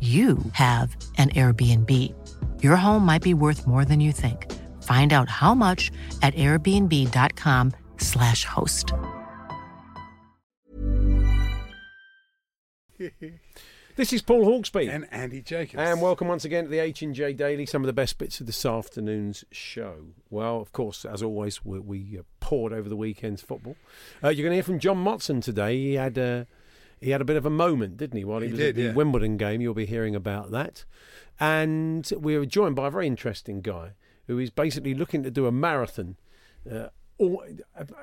you have an Airbnb. Your home might be worth more than you think. Find out how much at airbnb.com/slash host. This is Paul Hawksbee. And Andy Jacobs. And welcome once again to the H&J Daily, some of the best bits of this afternoon's show. Well, of course, as always, we, we uh, poured over the weekend's football. Uh, you're going to hear from John Motson today. He had uh, he had a bit of a moment, didn't he, while he, He was did, at the yeah. Wimbledon game. You'll be hearing about that. And we were joined by a very interesting guy who is basically looking to do a marathon uh, all,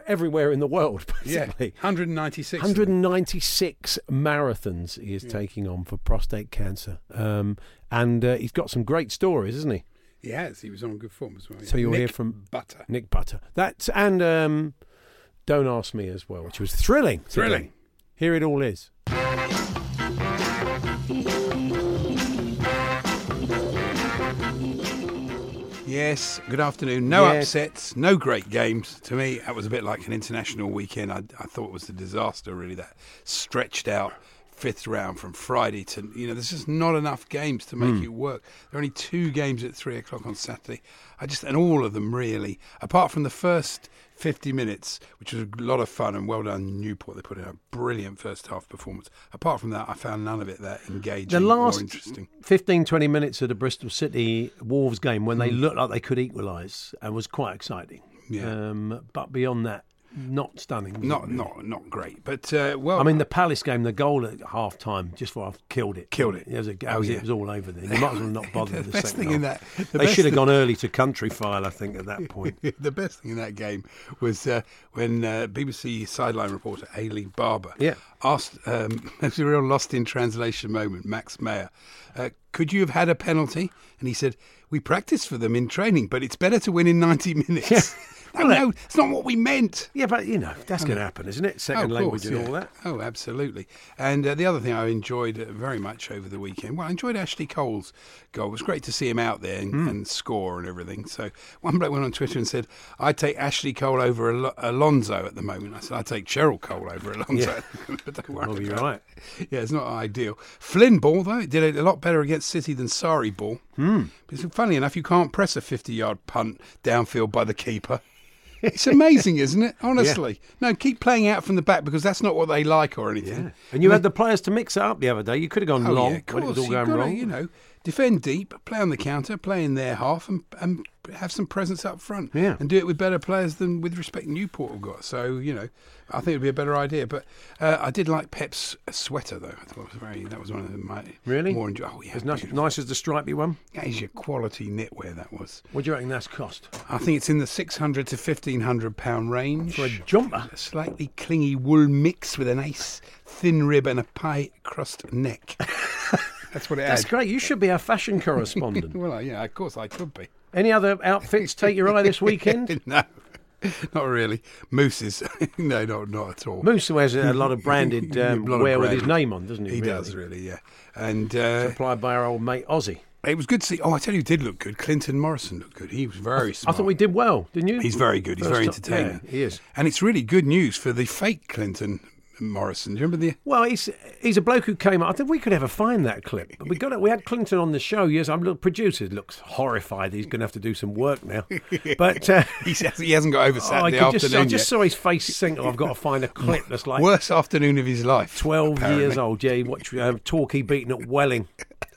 everywhere in the world, Yeah, basically. 196. 196 marathons he is taking on for prostate cancer. Um, and uh, he's got some great stories, isn't he? He has. He was on good form as well. So you'll Nick hear from Butter. Nick Butter. That's and um, Don't Ask Me as well, which was thrilling. Thrilling. Here it all is. Yes, good afternoon. No Yes. upsets, no great games. To me, that was a bit like an international weekend. I, I thought it was a disaster, really, that stretched out fifth round from Friday to, you know, there's just not enough games to make it work. There are only two games at three o'clock on Saturday. I just, and all of them really, apart from the first 50 minutes, which was a lot of fun and well done, Newport. They put in a brilliant first half performance. Apart from that, I found none of it that engaging The last or interesting. 15, 20 minutes of the Bristol City Wolves game when they Hmm. looked like they could equalise and was quite exciting. Yeah. Um, but beyond that, not stunning. Not, really? not, not great. But, uh, well, I mean, the Palace game, the goal at half time, just for I've killed it. Killed it. It was, a, Oh, was, yeah. it was all over there. You might as well not bother The the best second thing in that- the They should have gone early to country file, I think, at that point. the best thing in that game was uh, when uh, BBC sideline reporter Eilidh Barbour Yeah. asked, um, it was a real lost in translation moment, Max Meyer, uh, could you have had a penalty? And he said, we practiced for them in training, but it's better to win in 90 minutes. Yeah. no, Well, no, it's not what we meant. yeah, but, you know, that's going to happen, isn't it? Second Oh, of language course, and yeah. all that. Oh, absolutely. And uh, the other thing I enjoyed uh, very much over the weekend, well, I enjoyed Ashley Cole's goal. It was great to see him out there and, Hmm. and score and everything. So one bloke went on Twitter and said, I'd take Ashley Cole over Al- Alonso at the moment. I said, I'd take Cheryl Cole over Alonso. but don't worry Well, you're right. it. Yeah, it's not ideal. Flynn ball, though, it did it a lot better against City than Sarri ball. Hmm. Because funny enough, you can't press a 50 yard punt downfield by the keeper. It's amazing, isn't it? Honestly. No, keep playing out from the back because that's not what they like or anything. And you had the players to mix it up the other day. You could have gone Oh, long yeah, of when it was all You've going gotta. You know, defend deep, play on the counter, play in their half, and, and have some presence up front. Yeah. And do it with better players than with respect Newport have got. So you know, I think it'd be a better idea. But uh, I did like Pep's sweater though. I thought it was very. That was one of my Really? more enjoy. Oh yeah, As nice, nice as the stripy one. That is your quality knitwear. That was. What do you reckon that's cost? I think it's in the six hundred to fifteen hundred pound range For a jumper? A slightly clingy wool mix with a nice thin rib and a pie crust neck. That's what it That's had. great. You should be our fashion correspondent. Well, yeah, of course I could be. Any other outfits take your eye this weekend? no, not really. Mooses, no, not not at all. Moose wears a lot of branded um, lot of wear with his name on, doesn't he? He really? does really, yeah. And uh, Supplied by our old mate Ozzy. it was good to see. Oh, I tell you, did look good. Clinton Morrison looked good. He was very I thought we did well, didn't you? He's very good. He's First very entertaining. Yeah, he is. And it's really good news for the fake Clinton Morrison. Do you remember the? Well, he's he's a bloke who came. I think we could ever find that clip. But we got it. We had Clinton on the show. Yes, I'm little producer looks horrified. He's going to have to do some work now. But uh, He, says he hasn't got over oh, I, Saturday could just, afternoon I just yet. saw his face sink. Oh, I've got to find a clip that's like Worst afternoon of his life. 12 apparently. years old. Yeah, he watched uh, Torquay beaten at Welling.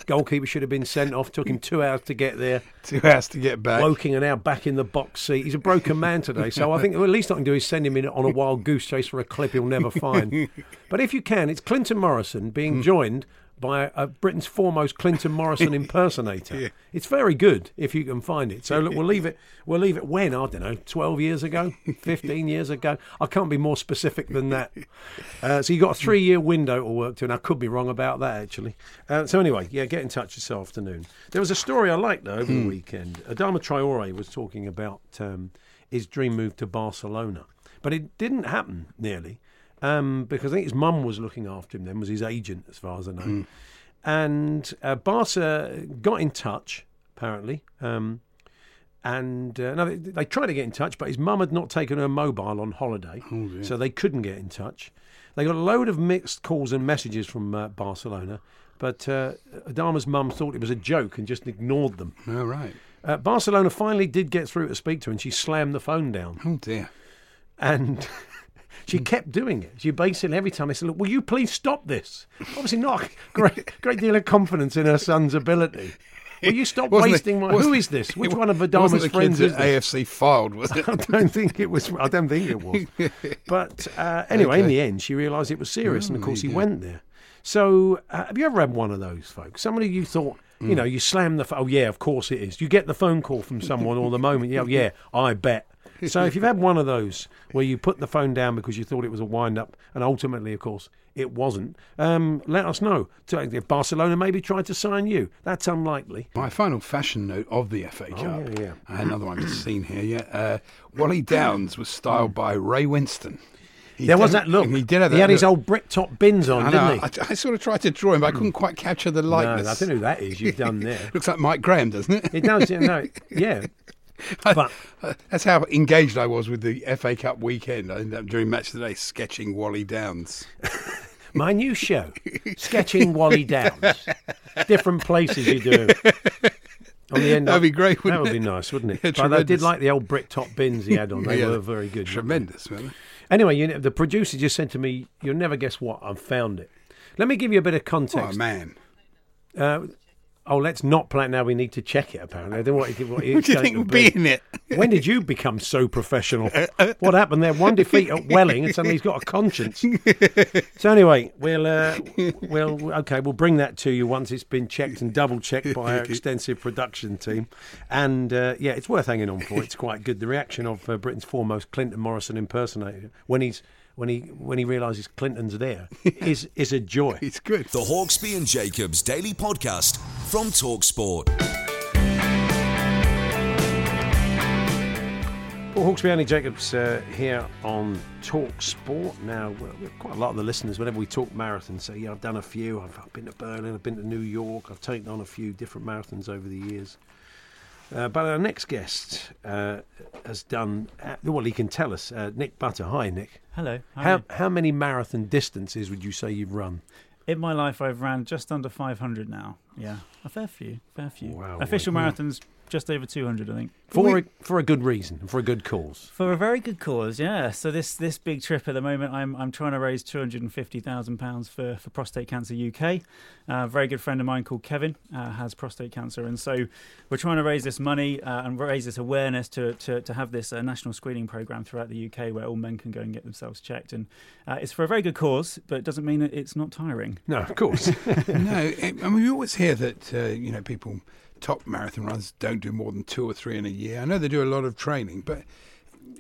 Goalkeeper should have been sent off. Took him two hours to get there. Two hours to get back. Woking and now back in the box seat. He's a broken man today. So I think at least I can do is send him in on a wild goose chase for a clip he'll never find. but if you can, it's Clinton Morrison being joined by uh, Britain's foremost Clinton Morrison impersonator. Yeah. It's very good if you can find it. So look, we'll leave it. We'll leave it when I don't know, twelve years ago, fifteen years ago. I can't be more specific than that. Uh, so you have got a three-year window to work to, and I could be wrong about that actually. Uh, so anyway, yeah, get in touch this afternoon. There was a story I liked though over the weekend. Adama Traore was talking about um, his dream move to Barcelona, but it didn't happen nearly um, because I think his mum was looking after him then, was his agent, as far as I know. And uh, Barca got in touch, apparently. Um, and uh, no, they, they tried to get in touch, but his mum had not taken her mobile on holiday, so they couldn't get in touch. They got a load of mixed calls and messages from uh, Barcelona, but uh, Adama's mum thought it was a joke and just ignored them. All right. Uh, Barcelona finally did get through to speak to her, and she slammed the phone down Oh dear. and she kept doing it. She basically every time they said, "Look, will you please stop this?" Obviously, not a great great deal of confidence in her son's ability. Will you stop Wasn't it- wasting my? wasn't- Who is this? Which it one of Adama's friends is this? AFC Fylde, was it? I don't think it was. I don't think it was. But uh, anyway, in the end, she realised it was serious, and of Oh, course, he yeah. went there. So, uh, have you ever had one of those, folks? Somebody you thought, Mm. you know, you slam the. Phone, oh yeah, of course it is. You get the phone call from someone or the moment. Yeah, yeah, I bet. So, if you've had one of those where you put the phone down because you thought it was a wind up, and ultimately, of course, it wasn't, um, let us know. If Barcelona maybe tried to sign you, that's unlikely. My final fashion note of the FA Cup. Oh, yeah, yeah. I had another one seen here. Yeah, uh, Wally Downes was styled by Ray Winstone. He There was that look. He did have that. He had his old brick top bins on, I, didn't he? I, I sort of tried to draw him, but I couldn't quite capture the no, likeness. I don't know who that is. You've done there. Looks like Mike Graham, doesn't it? It does, yeah, no, yeah. But That's how engaged I was with the FA Cup weekend. I ended up during match today sketching Wally Downes. my new show, sketching Wally Downes, different places you do. On the end, That'd be great, That would be nice, wouldn't it? Yeah, but I did like the old brick top bins he had on. They Yeah, were very good. weren't they? Tremendous, man. Anyway, you know, the producer just said to me, "You'll never guess what I've found it." Let me give you a bit of context. Oh man, Uh, oh, let's not play it now. We need to check it. Apparently, I what, what what do you think would be in it? When did you become so professional? What happened there? One defeat at Welling, and suddenly he's got a conscience. So anyway, we'll uh, we'll okay, we'll bring that to you once it's been checked and double checked by our extensive production team. And uh, yeah, it's worth hanging on for. It's quite good. The reaction of uh, Britain's foremost Clinton Morrison impersonator when he's when he when he realises Clinton's there is is a joy. It's good. The Hawksbee and Jacobs Daily Podcast from Talksport. Paul Hawksbee, and Jacobs uh, here on Talk Sport. Now, we've quite a lot of the listeners, whenever we talk marathons, say, yeah, I've done a few. I've, I've been to Berlin, I've been to New York, I've taken on a few different marathons over the years. Uh, but our next guest uh, has done, uh, well, he can tell us. Uh, Nick Butter. Hi, Nick. Hello. How How, how many marathon distances would you say you've run? In my life, I've ran just under 500 now. Yeah, a fair few, fair few. Wow. Official marathons, just over 200, I think. For, a, for a good reason, and for a good cause. For a very good cause, yeah. So this this big trip at the moment, I'm I'm trying to raise 250,000 pounds for for Prostate Cancer UK. Uh, a very good friend of mine called Kevin uh, has prostate cancer, and so we're trying to raise this money uh, and raise this awareness to to, to have this uh, national screening program throughout the UK where all men can go and get themselves checked. And uh, it's for a very good cause, but it doesn't mean that it's not tiring. No, of course. no, I I mean, we always hear that uh, you know people top marathon runners don't do more than two or three in a year. I know they do a lot of training, but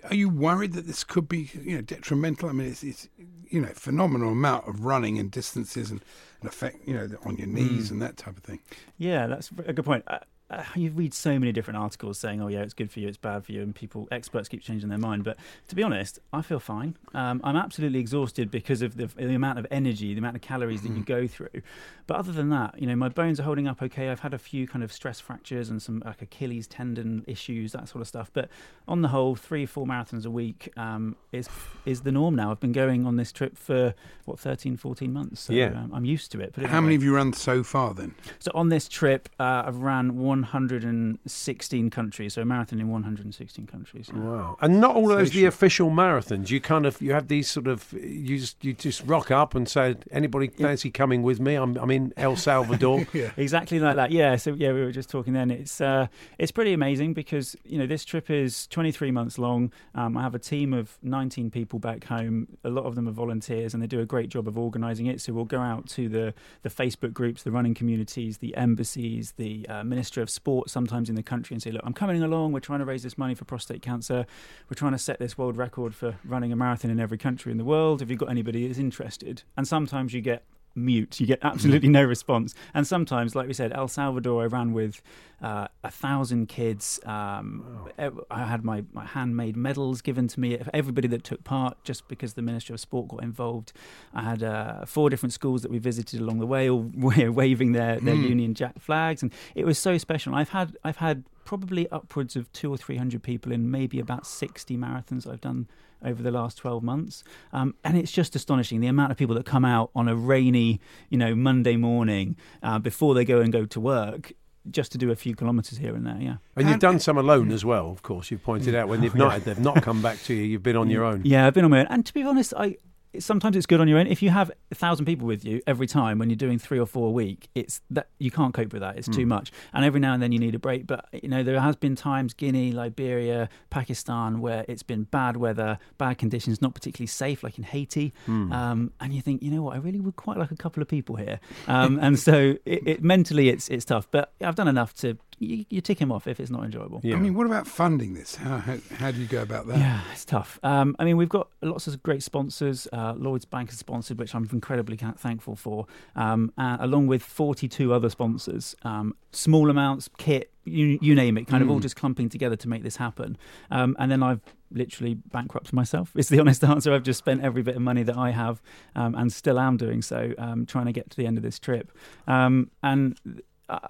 are you worried that this could be you know detrimental? I mean, it's, it's you know phenomenal amount of running and distances and, and effect you know on your knees and that type of thing. Yeah, that's a good point. Uh, uh, you read so many different articles saying, "Oh, yeah, it's good for you, it's bad for you," and people, experts, keep changing their mind. But to be honest, I feel fine. Um, I'm absolutely exhausted because of the, the amount of energy, the amount of calories that you go through. But other than that, you know, my bones are holding up okay. I've had a few kind of stress fractures and some like Achilles tendon issues, that sort of stuff. But on the whole, three, four marathons a week um, is is the norm now. I've been going on this trip for what 13, 14 months. So Yeah. um, I'm used to it. How many way. have you run so far then? So on this trip, uh, I've ran one 116 countries. So a marathon in 116 countries. yeah. Wow, and not all of those the official marathons. You kind of you have these sort of you just you just rock up and say, anybody fancy coming with me? I'm I'm in El Salvador. Exactly like that. Yeah. So yeah, we were just talking then. It's uh, it's pretty amazing because you know this trip is 23 months long. Um, I have a team of 19 people back home. A lot of them are volunteers, and they do a great job of organising it. So we'll go out to the the Facebook groups, the running communities, the embassies, the uh, Minister of Sport, sometimes in the country, and say, look, I'm coming along. We're trying to raise this money for prostate cancer. We're trying to set this world record for running a marathon in every country in the world. Have you got anybody that's interested? And sometimes you get mute. You get absolutely no response. And sometimes, like we said, El Salvador, I ran with uh, a thousand kids. Um, ev- I had my, my handmade medals given to me. Everybody that took part, just because the Ministry of Sport got involved. I had uh, four different schools that we visited along the way, all waving their, their Union Jack flags, and it was so special. I've had I've had probably upwards of two or three hundred people in maybe about sixty marathons I've done over the last 12 months. Um, and it's just astonishing the amount of people that come out on a rainy, you know, Monday morning uh, before they go and go to work just to do a few kilometres here and there. Yeah. And you've done some alone as well, of course. You've pointed out when they've not they've not come back to you. You've been on your own. Yeah, I've been on my own. And to be honest, I sometimes it's good on your own. If you have a thousand people with you every time when you're doing three or four a week, it's that you can't cope with that. It's too much. And every now and then you need a break. But you know, there has been times Guinea, Liberia, Pakistan where it's been bad weather, bad conditions, not particularly safe, like in Haiti. Um, and you think, you know what, I really would quite like a couple of people here. Um, and so it, it mentally it's it's tough. But I've done enough to you, you tick him off if it's not enjoyable. Yeah. I mean, what about funding this? How, how, how do you go about that? Yeah, it's tough. Um, I mean, we've got lots of great sponsors. Uh, Lloyd's Bank has sponsored, which I'm incredibly thankful for, um, uh, along with 42 other sponsors. Um, small amounts, kit, you, you name it, kind of all just clumping together to make this happen. Um, and then I've literally bankrupted myself. It's the honest answer. I've just spent every bit of money that I have, um, and still am doing so, um, trying to get to the end of this trip. Um, and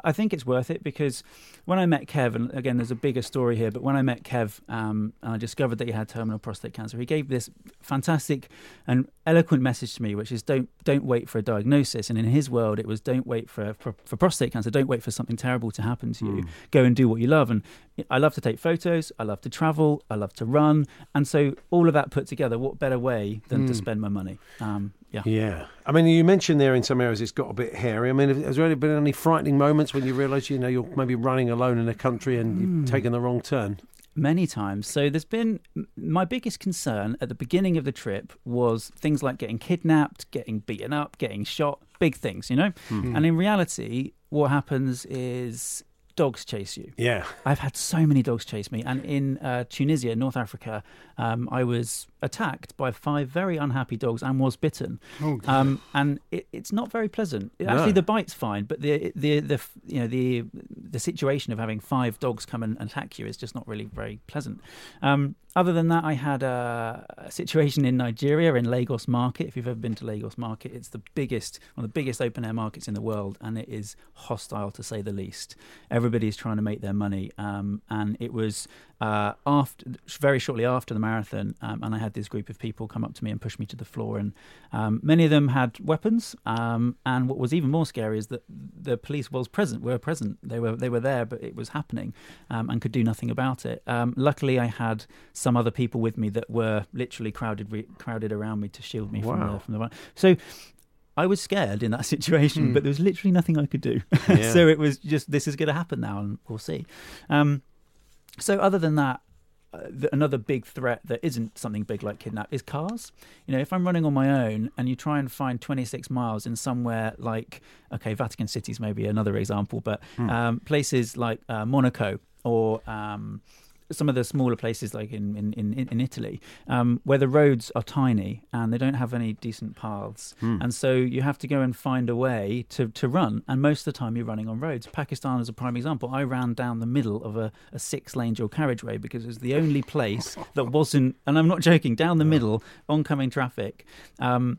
I think it's worth it because when I met Kev, and again, there's a bigger story here, but when I met Kev um, and I discovered that he had terminal prostate cancer, he gave this fantastic and eloquent message to me, which is don't don't wait for a diagnosis. And in his world, it was don't wait for for, for prostate cancer, don't wait for something terrible to happen to you. Go and do what you love. And I love to take photos, I love to travel, I love to run, and so all of that put together, what better way than to spend my money? Um, yeah. Yeah. I mean, you mentioned there in some areas it's got a bit hairy. I mean, has there been any frightening moments when you realise, you know, you're maybe running alone in a country and you've hmm. taken the wrong turn? Many times. So there's been my biggest concern at the beginning of the trip was things like getting kidnapped, getting beaten up, getting shot, big things, you know? Hmm. And in reality, what happens is dogs chase you. Yeah. I've had so many dogs chase me. And in uh, Tunisia, North Africa, um, I was attacked by five very unhappy dogs and was bitten. Oh, Um, and it, it's not very pleasant. It- No. Actually, the bite's fine, but the the the you know the the situation of having five dogs come and attack you is just not really very pleasant. Um, other than that, I had a, a situation in Nigeria in Lagos Market. If you've ever been to Lagos Market, it's the biggest one of the biggest open air markets in the world, and it is hostile to say the least. Everybody's trying to make their money, um, and it was uh, after very shortly after the marathon, um, and I had this group of people come up to me and push me to the floor, and um, many of them had weapons. Um, and what was even more scary is that the police was present, were present. They were they were there, but it was happening, um, and could do nothing about it. Um, luckily, I had some other people with me that were literally crowded re- crowded around me to shield me from the from the so. I was scared in that situation, but there was literally nothing I could do. Yeah. so it was just this is going to happen now, and we'll see. Um, so other than that, uh, th- another big threat that isn't something big like kidnap is cars. You know, if I'm running on my own and you try and find 26 miles in somewhere like, okay, Vatican City's maybe another example, but um, places like uh, Monaco or um, some of the smaller places like in in, in, in Italy, um, where the roads are tiny and they don't have any decent paths, and so you have to go and find a way to, to run. And most of the time, you're running on roads. Pakistan is a prime example. I ran down the middle of a, a six lane dual carriageway because it was the only place that wasn't, and I'm not joking, down the middle, oncoming traffic. Um,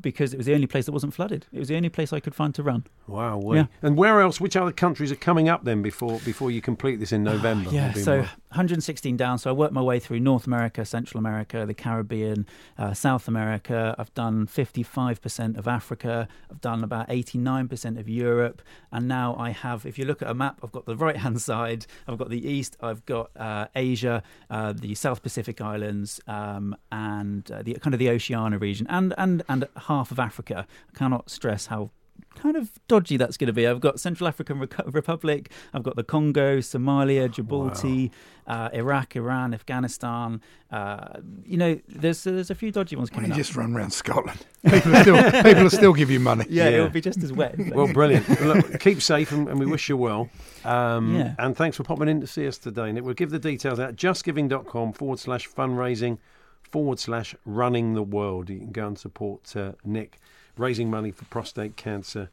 because it was the only place that wasn't flooded. It was the only place I could find to run. Wow. Yeah. And where else? Which other countries are coming up then before before you complete this in November? Yeah, so more. 116 down. So I worked my way through North America, Central America, the Caribbean, uh, South America. I've done 55% of Africa. I've done about 89% of Europe. And now I have, if you look at a map, I've got the right hand side, I've got the east, I've got uh, Asia, uh, the South Pacific Islands, um, and uh, the kind of the Oceania region, and, and, and half of Africa. I cannot stress how kind of dodgy that's going to be. I've got Central African Republic, I've got the Congo, Somalia, Djibouti, wow. uh, Iraq, Iran, Afghanistan. Uh, you know, there's there's a few dodgy ones coming well, you up. just run around Scotland. People will still, people will still give you money. Yeah, yeah. it'll be just as wet. well, brilliant. Look, keep safe, and, and, we wish you well. Um, yeah. And thanks for popping in to see us today. And we'll give the details out justgiving.com forward slash fundraising forward slash running the world. You can go and support uh, Nick raising money for prostate cancer.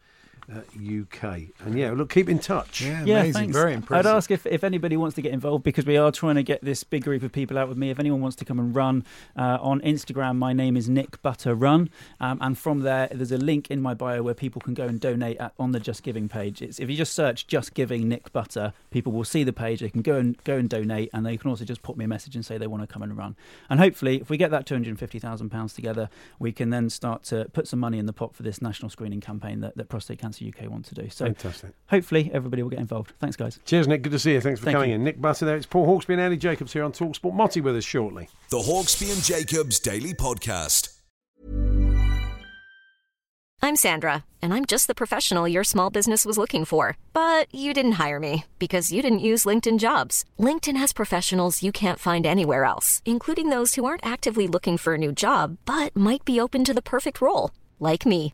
Uh, UK. And yeah, look, keep in touch. Yeah, yeah amazing. Thanks. Very impressive. I'd ask if, if anybody wants to get involved because we are trying to get this big group of people out with me. If anyone wants to come and run uh, on Instagram, my name is Nick Butter Run. Um, and from there, there's a link in my bio where people can go and donate at, on the Just Giving page. It's, if you just search Just Giving Nick Butter, people will see the page. They can go and go and donate, and they can also just put me a message and say they want to come and run. And hopefully, if we get that £250,000 together, we can then start to put some money in the pot for this national screening campaign that, that Prostate Cancer UK want to do. So Fantastic. hopefully everybody will get involved. Thanks, guys. Cheers, Nick. Good to see you. Thanks for Thank coming you. in. Nick Butter there. It's Paul Hawksbee and Andy Jacobs here on Talksport. Motty with us shortly. The Hawksbee and Jacobs Daily Podcast. I'm Sandra, and I'm just the professional your small business was looking for. But you didn't hire me because you didn't use LinkedIn jobs. LinkedIn has professionals you can't find anywhere else, including those who aren't actively looking for a new job but might be open to the perfect role, like me.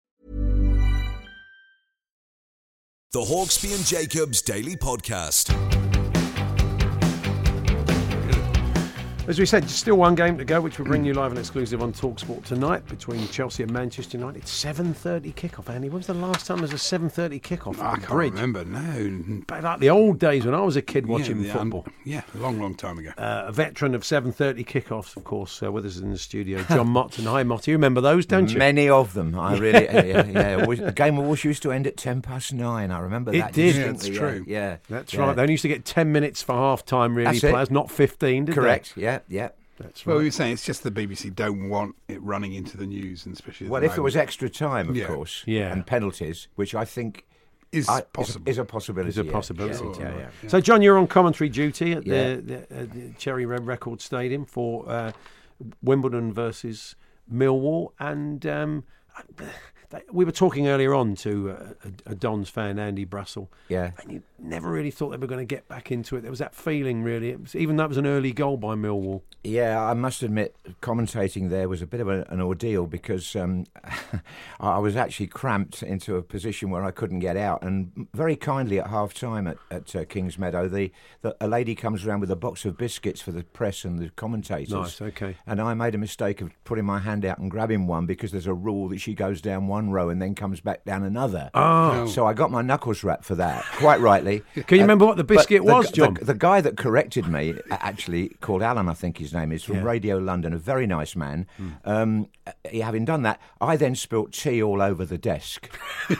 The Hawksbee and Jacobs Daily Podcast. As we said, still one game to go, which will bring you live and exclusive on Talksport tonight between Chelsea and Manchester United. Seven thirty kickoff. Andy, when was the last time there was a seven thirty kickoff? I can't bridge? remember. No, but like the old days when I was a kid watching yeah, football. Um, yeah, a long, long time ago. Uh, a veteran of seven thirty kickoffs, of course, uh, with us in the studio, John Mott Motson. Hi, Motty. You remember those, don't you? Many of them. I really. uh, yeah, yeah. The game always used to end at ten past nine. I remember it that. did. Yeah, that's true. Yeah, that's yeah. right. They only used to get ten minutes for half time. Really, That's it. players, not fifteen. Did Correct. They? Yeah, yeah. yeah. That's Well, right. we were saying it's just the BBC don't want it running into the news, and especially. Well, the if it was extra time, of Yeah. course, Yeah. and penalties, which I think is I- possible. is, a possibility. It's a yeah. possibility. Yeah, yeah, yeah. So, John, you're on commentary duty at Yeah. the, the, uh, the Cherry Red Record Stadium for uh, Wimbledon versus Millwall, and um, they- we were talking earlier on to uh, a, a Dons fan, Andy Brassell, Yeah. and you never really thought they were going to get back into it. There was that feeling, really, it was, even though it was an early goal by Millwall. Yeah, I must admit, commentating there was a bit of a, an ordeal because um, I was actually cramped into a position where I couldn't get out. And very kindly at half time at, at uh, Kings Meadow, the, the, a lady comes around with a box of biscuits for the press and the commentators. Nice, okay. And I made a mistake of putting my hand out and grabbing one because there's a rule that she goes down one row and then comes back down another. Oh. So I got my knuckles wrapped for that, quite rightly. Can you remember what the biscuit the was, gu- John? The, the guy that corrected me, actually called Alan, I think his name is, from Yeah. Radio London, a very nice man. Hmm. Um, uh, having done that, I then spilt tea all over the desk,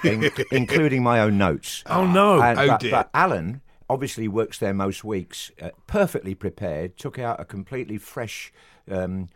in, including my own notes. Oh, no. And- Oh, but, dear. but Alan obviously works there most weeks, uh, perfectly prepared, took out a completely fresh. Um,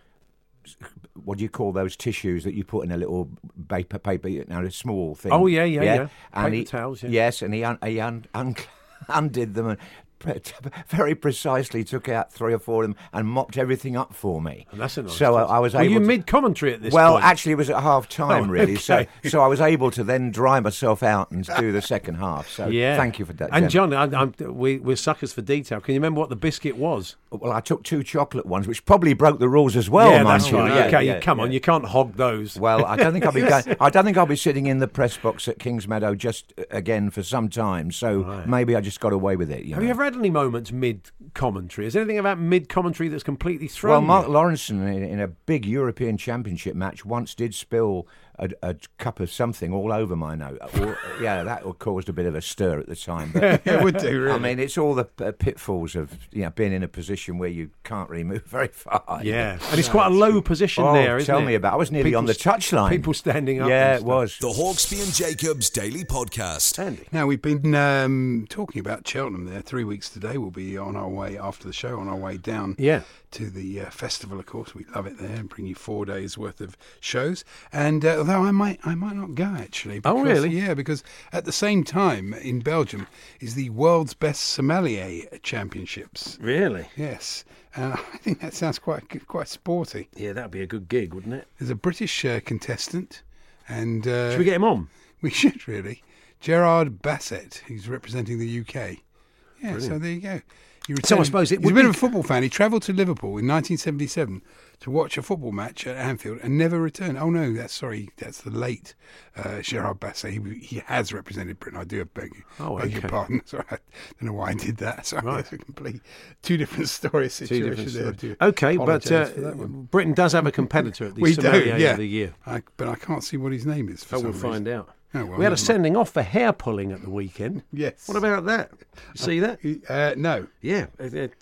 what do you call those tissues that you put in a little paper, paper you know, a small thing. Oh, yeah, yeah, yeah. And Paper he, towels, yeah. Yes, and he, un, he un, un, undid them and very precisely took out three or four of them and mopped everything up for me. And that's a nice So I. I was Were able you to- mid commentary at this well, point? actually, it was at half time, Oh, really. okay. So, so I was able to then dry myself out and do the second half. So, yeah. thank you for that. And John, I, I'm, we, we're suckers for detail. Can you remember what the biscuit was? well, I took two chocolate ones, which probably broke the rules as well. yeah, that's you. right. Yeah, okay, yeah, you, come on, you can't hog those. Well, I don't think I'll be going. I don't think I'll be sitting in the press box at Kingsmeadow just uh, again for some time. So maybe I just got away with it. You Have know? you ever had any moments mid commentary? Is there anything about mid commentary that's completely thrown? Well. Mark Lawrenson in, in a big European Championship match once did spill a, a cup of something all over my note. Or- yeah, that caused a bit of a stir at the time. But it would do, really. I mean, it's all the uh, pitfalls of you know being in a position where you can't really move very far. you Yeah, know. and it's quite a low position Oh, there, isn't tell it? me about. I was nearly on the touchline. People standing up. Yeah, it was. The Hawksbee and Jacobs Daily Podcast. Andy. Now we've been um, talking about Cheltenham there. Three weeks today. We'll be on our way after the show, on our way down Yeah. to the uh, festival. Of course, we love it there and bring you four days worth of shows. And uh, although I might, I might not go actually. Oh, really? Yeah, because at the same time in Belgium is the world's best sommelier championships. Really? Yes, and I think that sounds quite quite sporty. Yeah, that'd be a good gig, wouldn't it? There's a British uh, contestant, and uh, Should we get him on? we should really. Gerard Basset, who's representing the UK. Yeah, so there you go. He So I suppose it he's a bit be- of a football fan. He travelled to Liverpool in 1977 to watch a football match at Anfield and never returned. Oh no, that's sorry, that's the late uh, Gerard Basset. He, he has represented Britain. I do beg, you, Oh, beg your pardon. Sorry, I don't know why I did that. Sorry, Right. that's a complete two different story Two situation different there. I stories. Okay, but apologise for that one. uh, Britain does have a competitor at the we do, yeah. of the Year. I, but I can't see what his name is. For Oh, we'll some find out. Oh, well, we had a sending off for hair pulling at the weekend. Yes. What about that? You see that? Uh, no, Yeah,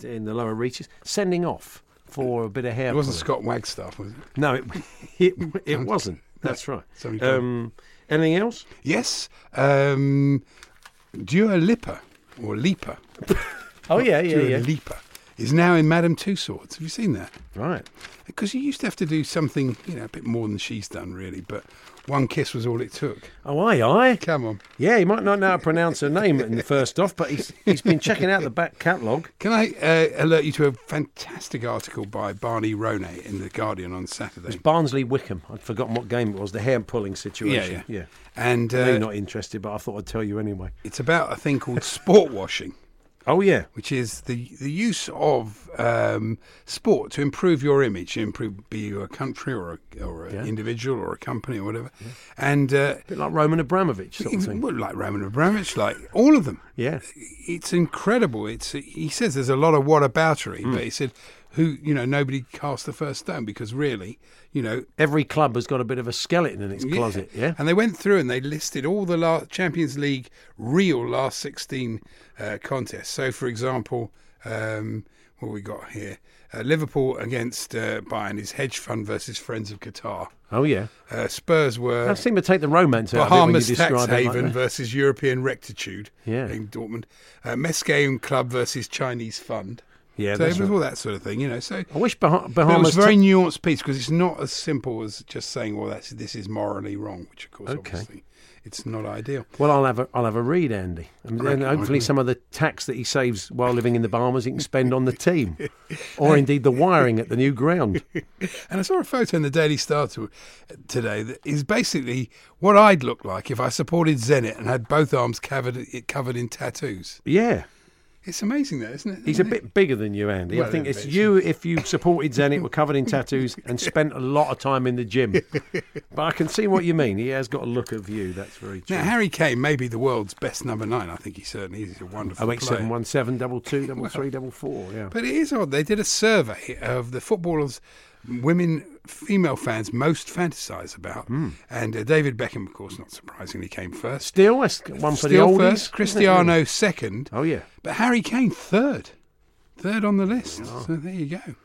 in the lower reaches. Sending off for a bit of hair it wasn't pulling. Scott Wagstaff, was it? No, it, it, it wasn't. That's right. Um, anything else? Yes. Um, Dua Lipa, or Lipa, Oh, yeah, yeah, Dua yeah. Lipa, is now in Madame Tussauds. Have you seen that? Right. Because you used to have to do something, you know, a bit more than she's done, really. But one kiss was all it took. Oh, aye, aye. Come on. Yeah, he might not know how to pronounce her name in the first off, but he's, he's been checking out the back catalogue. Can I uh, alert you to a fantastic article by Barney Ronay in The Guardian on Saturday? It's Barnsley Wycombe. I'd forgotten what game it was, the hair pulling situation. Yeah, yeah. And know you're uh, not interested, but I thought I'd tell you anyway. it's about a thing called sport washing. Oh, yeah. which is the the use of um, sport to improve your image, improve be you a country or a, or an Yeah. individual or a company or whatever, and uh, bit like Roman Abramovich sort of well, like Roman Abramovich, like all of them. Yeah. It's incredible. It's he says there's a lot of whataboutery, Hmm. but he said who you know nobody cast the first stone because really you know Every club has got a bit of a skeleton in its closet, yeah? And they went through and they listed all the last Champions League real last 16 uh, contests. So, for example, um, what we got here? Uh, Liverpool against uh, Bayern is hedge fund versus Friends of Qatar. Oh, yeah. Uh, Spurs were That seemed to take the romance out of it when you Bahamas tax it like haven versus European rectitude. Yeah. in Dortmund. Uh, Club versus Chinese fund. Yeah, so it was right. all that sort of thing, you know. So I wish bah- but it Bahamas... was a very ta- nuanced piece because it's not as simple as just saying, "Well, that's this is morally wrong," which of course, Okay. obviously, it's not ideal. well, I'll have a, I'll have a read, Andy. And then Cracking hopefully some of the tax that he saves while living in the Bahamas he can spend on the team. or indeed the wiring at the new ground. And I saw a photo in the Daily Star to, today that is basically what I'd look like if I supported Zenit and had both arms covered covered in tattoos. Yeah. It's amazing, though, isn't it? He's a bit bigger than you, Andy. I think it's you if you supported Zenit, were covered in tattoos, and spent a lot of time in the gym. But I can see what you mean. He has got a look of you. That's very true. Now, Harry Kane may be the world's best number nine. I think he certainly is. He's a wonderful Oh eight player. seven one seven double two double three double four. Yeah. But it is odd. They did a survey of the footballers women, female fans most fantasise about. Hmm. And uh, David Beckham, of course, not surprisingly, came first. Still, one for Still the oldies. first, Cristiano really? second, Oh yeah. but Harry Kane third. Third on the list. Oh. So there you go.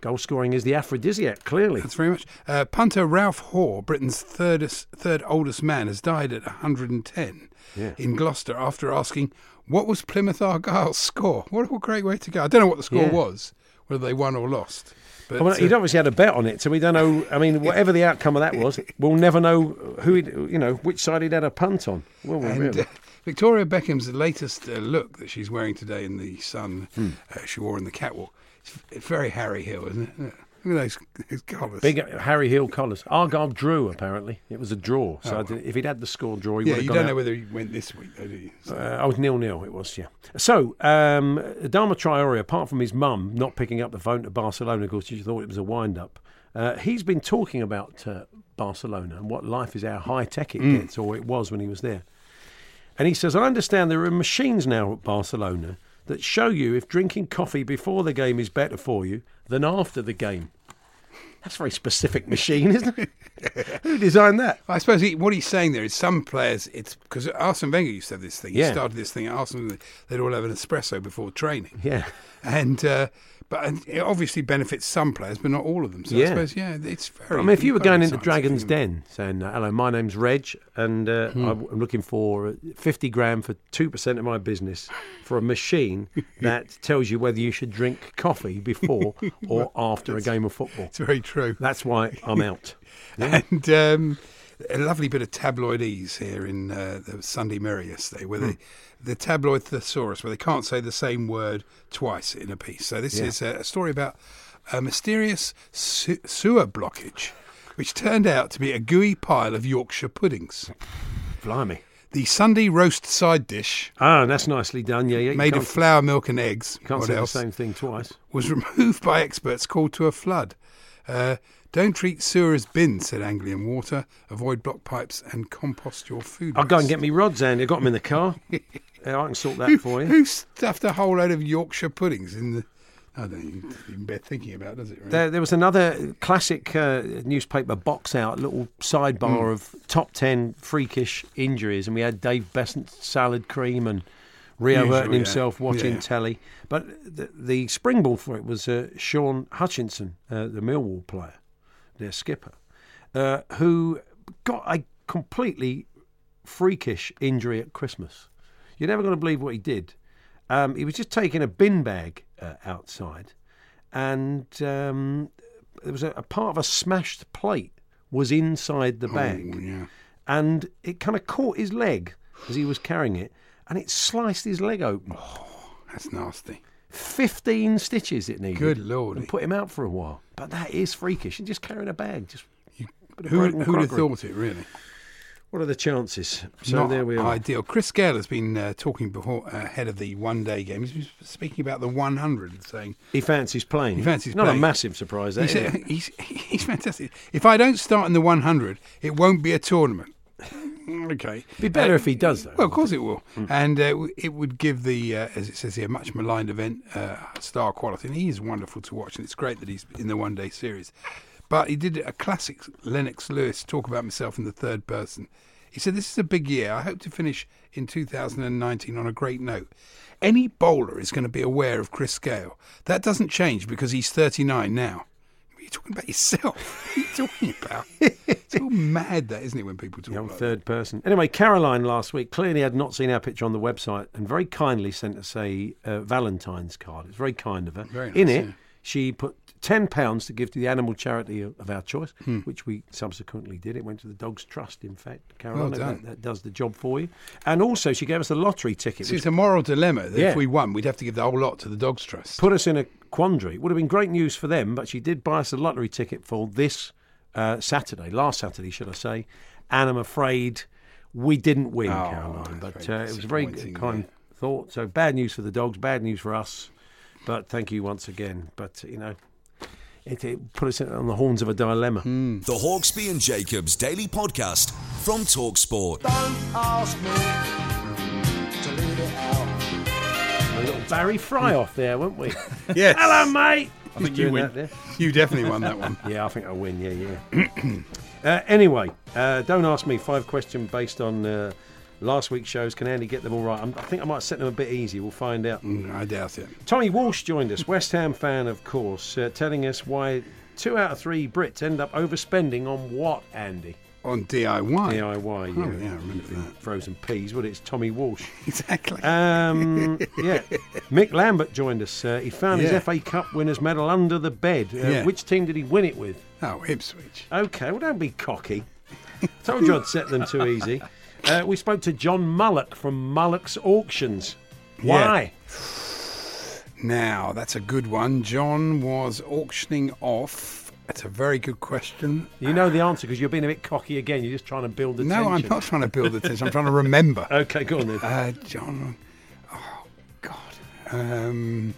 Goal scoring is the aphrodisiac. Clearly. That's very much. Uh, punter Ralph Hoare, Britain's third, third oldest man, has died at 110 Yeah. in Gloucester after asking, What was Plymouth Argyle's score? What a great way to go. I don't know what the score Yeah. was whether they won or lost. But, Well, he'd uh, obviously had a bet on it, so we don't know. I mean, whatever the outcome of that was, we'll never know who, he'd, you know, which side he'd had a punt on. Will we and, really? uh, Victoria Beckham's latest uh, look that she's wearing today in the sun, Hmm. uh, she wore in the catwalk. It's, it's very Harry Hill, isn't it? Look at those, those colours. Big Harry Hill collars. Argyle drew apparently. It was a draw. So Oh. Did- if he'd had the score draw, he yeah, would have you don't out. know whether he went this week, though, do you? So- Uh, I was nil nil. It was yeah. So um, Adama Traore, apart from his mum not picking up the phone to Barcelona because she thought it was a wind up, uh, he's been talking about uh, Barcelona and what life is, how high tech it Mm. gets, or it was when he was there. And he says, I understand there are machines now at Barcelona that show you if drinking coffee before the game is better for you than after the game. That's a very specific machine, isn't it? Who designed that? I suppose he, what he's saying there is some players, it's because Arsene Wenger used to have this thing. He Yeah. started this thing at Arsenal, they'd all have an espresso before training. Yeah. And, uh, but it obviously benefits some players, but not all of them. So I suppose, yeah, it's very. I mean, if you were you've got to going into Dragon's. Den saying, uh, hello, my name's Reg, and uh, Hmm. I'm looking for uh, 50 grand for 2% of my business for a machine that tells you whether you should drink coffee before or after a game of football. It's very true. That's why I'm out. Yeah. And um, a lovely bit of tabloid ease here in uh, the Sunday Mirror yesterday, where Hmm. they, the tabloid thesaurus, where they can't say the same word twice in a piece. So this Yeah. is a, a story about a mysterious se- sewer blockage, which turned out to be a gooey pile of Yorkshire puddings. Blimey. The Sunday roast side dish, Ah, that's nicely done. Yeah, yeah. made of flour, milk, and eggs, Can't what say else, the same thing twice. was removed by experts called to a flood. Uh, don't treat sewer as bins, said Anglian Water. Avoid block pipes and compost your food. I'll go and get me rods, Andy. I've got them in the car. Yeah, I can sort that who, for you. Who stuffed a whole load of Yorkshire puddings in the? I don't even, even bear thinking about, does it? Really? There, there was another classic uh, newspaper box out, little sidebar Mm. of top 10 freakish injuries, and we had Dave Beasant's salad cream and Rio Usual, hurting yeah. himself watching Yeah. telly. But the, the springboard for it was uh, Shaun Hutchinson, uh, the Millwall player, their skipper, uh, who got a completely freakish injury at Christmas. You're never going to believe what he did. Um, he was just taking a bin bag uh, outside, and um, there was a, a part of a smashed plate was inside the bag, Oh, yeah. and it kind of caught his leg as he was carrying it, and it sliced his leg open. That's nasty. Fifteen stitches it needed. Good lord! And put him out for a while. But that is freakish. And just carrying a bag, just of Who, who'd have thought it, really? What are the chances? So Not there we are. Ideal. Chris Gayle has been uh, talking before ahead of the one-day game. He's been speaking about the 100 and saying He fancies playing. He fancies Not playing. a massive surprise. That, he is said, it? he's, he's fantastic. If I don't start in the 100, it won't be a tournament. Okay. Be better Uh, if he does, though. Well, of course it will. Hmm. And uh, it would give the, uh, as it says here, much maligned event uh, star quality. And he is wonderful to watch, and it's great that he's in the one day series. But he did a classic Lennox Lewis talk about himself in the third person. He said, This is a big year. I hope to finish in 2019 on a great note. Any bowler is going to be aware of Chris Gayle. That doesn't change because he's 39 now. You talking about yourself? What are you talking about? it's all mad, that, isn't it, when people talk that? third person. Anyway, Caroline last week clearly had not seen our picture on the website and very kindly sent us a uh, Valentine's card. It's very kind of her. Very In nice, it, yeah. she put ten pounds to give to the animal charity of, of our choice, Hmm. which we subsequently did. It went to the Dogs Trust, in fact. Caroline, Well done. that, that does the job for you. And also, she gave us a lottery ticket, See, which it's a moral dilemma that Yeah. if we won, we'd have to give the whole lot to the Dogs Trust. put us in a quandary. It would have been great news for them, but she did buy us a lottery ticket for this uh, Saturday, last Saturday, should I say? And I'm afraid we didn't win, Oh, Caroline. But uh, it was a very disappointing, kind thought. So bad news for the dogs, bad news for us. But thank you once again. But you know, it, it put us on the horns of a dilemma. Hmm. The Hawksbee and Jacobs Daily Podcast from Talksport. A little Barry Fry off there, weren't we? Yes. Hello, mate. I think you win. there. You definitely won that one. Yeah, I think I win. Yeah, yeah. uh, anyway, uh, don't ask me. Five question based on uh, last week's shows. Can Andy get them all right? I'm, I think I might set them a bit easy. We'll find out. Mm, I doubt it. Tommy Walsh joined us, West Ham fan, of course, uh, telling us why two out of three Brits end up overspending on what, Andy? On DIY. DIY. Oh, yeah, yeah, I remember that. Frozen peas. Well, it's Tommy Walsh. Exactly. Um, yeah, Mick Lambert joined us. Uh, he found Yeah. his FA Cup winners' medal under the bed. Uh, Yeah. Which team did he win it with? oh, Ipswich. Okay, well, don't be cocky. Told you I'd set them too easy. Uh, we spoke to John Mullock from Mullock's Auctions. Why? Now, that's a good one. John was auctioning off. That's a very good question. You know the answer because you're being a bit cocky again. You're just trying to build the No, I'm not trying to build the tension. I'm trying to remember. Okay, go on then. Uh, John. Oh God. Um,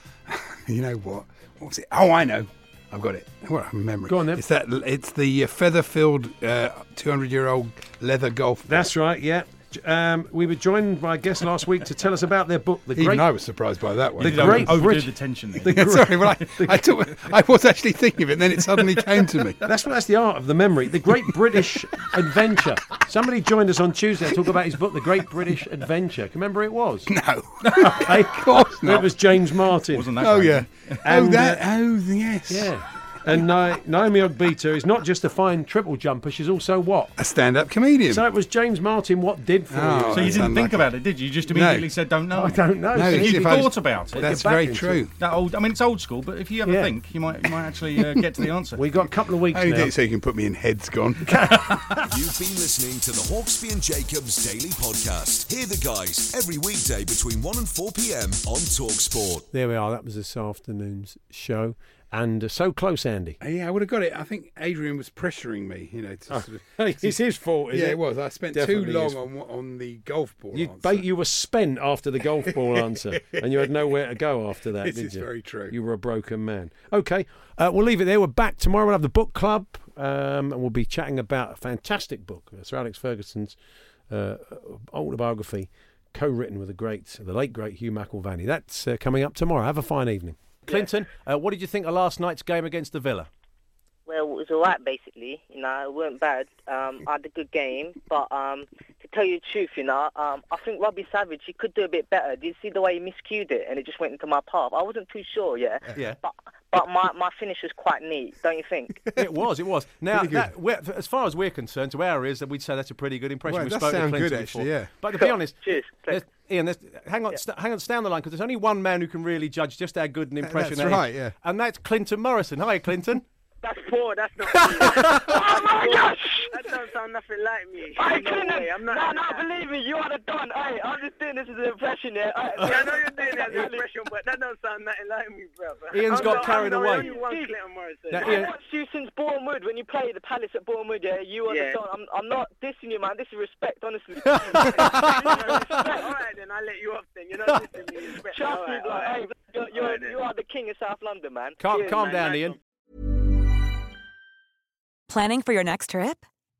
you know what? What was it? Oh, I know. I've got it. What a memory. Go on then. It's that. It's the uh, feather-filled, uh, 200-year-old leather golf. ball. That's right. Yeah. J- Um, we were joined by a guest last week to tell us about their book, The Even Great. I was surprised by that one. The Great overdo the tension. The Yeah, Great- sorry, well, I, I, took, I was actually thinking of it, and then it suddenly came to me. That's what that's the art of the memory. The Great British Adventure. Somebody joined us on Tuesday to talk about his book, The Great British Adventure. Can you remember who it was? No, Hey, of course not. It was James Martin. Wasn't that oh great? yeah. And, oh that. uh, oh yes. Yeah. And Na- Naomi Ogbeta is not just a fine triple jumper, she's also what? A stand-up comedian. So it was James Martin what did for Oh, So you you. Didn't think unlucky. about it, did you? You just No. immediately said, "Don't know." I don't know. No, So You if I- thought about it. That's very into true. That old. I mean, it's old school, but if you ever Yeah. think, you might, you might actually uh, get to the answer. We've got a couple of weeks Only now. did so you can put me in heads gone. You've been listening to the Hawksbee and Jacobs Daily Podcast. Hear the guys every weekday between 1 and 4 p.m. on Talksport. There we are. That was this afternoon's show. And uh, so close, Andy. Yeah, I would have got it. I think Adrian was pressuring me. You know, to sort of, it's his fault, yeah, it? it was. I spent Definitely too long on on the golf ball. You, ba- you were spent after the golf ball answer, and you had nowhere to go after that, This is you? very true. You were a broken man. Okay, uh, we'll leave it there. We're back tomorrow. We'll have the book club, um, and we'll be chatting about a fantastic book, uh, Sir Alex Ferguson's uh, autobiography, co-written with the great, the late great Hugh McIlvanney. That's uh, coming up tomorrow. Have a fine evening. Clinton, uh, what did you think of last night's game against the Villa? Well, it was alright basically. You know, it weren't bad. Um, I had a good game, but um, to tell you the truth, you know, um, I think Robbie Savage he could do a bit better. Did you see the way he miscued it and it just went into my path? I wasn't too sure, yeah. Yeah. But but my, my finish was quite neat, don't you think? It was, it was. Now, that, as far as we're concerned, to our ears, we'd say that's a pretty good impression. Well, we it does spoke to Clinton good, actually, before. yeah. But to be honest, Cheers. There's- Ian, hang on, st- hang on, stay on the line because there's only one man who can really judge just how good an impression that's that is, right, yeah. and that's Clinton Morrison. Hi, Clinton. That's poor. That's not. oh my gosh! That don't sound nothing like me. I no couldn't. Way. I'm not. No, no, believe me, you are the don. Hey, I'm just doing this as an impression, yeah. yeah, I know you're doing it as an impression, but that don't sound nothing like me, bro. Ian's got carried away. Now, I Ian- watched you since Bournemouth when you played the Palace at Bournemouth. Yeah, you are Yeah. the don. I'm, I'm not dissing you, man. This is respect, honestly. All right, then I'll let you off. Then you're not listening to me. Respect. Trust All me, bro. all right. Hey, you're, you're, All right, then. you are the king of South London, man. Calm, Cheers, calm man. down, Ian. Planning for your next trip?